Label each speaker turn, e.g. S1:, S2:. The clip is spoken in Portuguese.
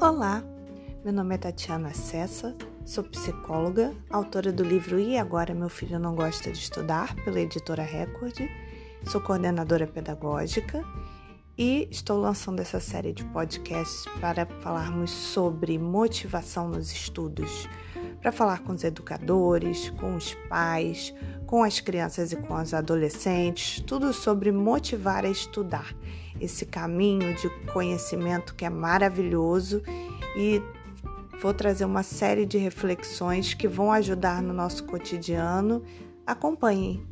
S1: Olá, meu nome é Tatiana Cessa, sou psicóloga, autora do livro E Agora Meu Filho Não Gosta de Estudar, pela editora Record, sou coordenadora pedagógica e estou lançando essa série de podcasts para falarmos sobre motivação nos estudos, para falar com os educadores, com os pais, com as crianças e com os adolescentes, tudo sobre motivar a estudar esse caminho de conhecimento que é maravilhoso e vou trazer uma série de reflexões que vão ajudar no nosso cotidiano. Acompanhem!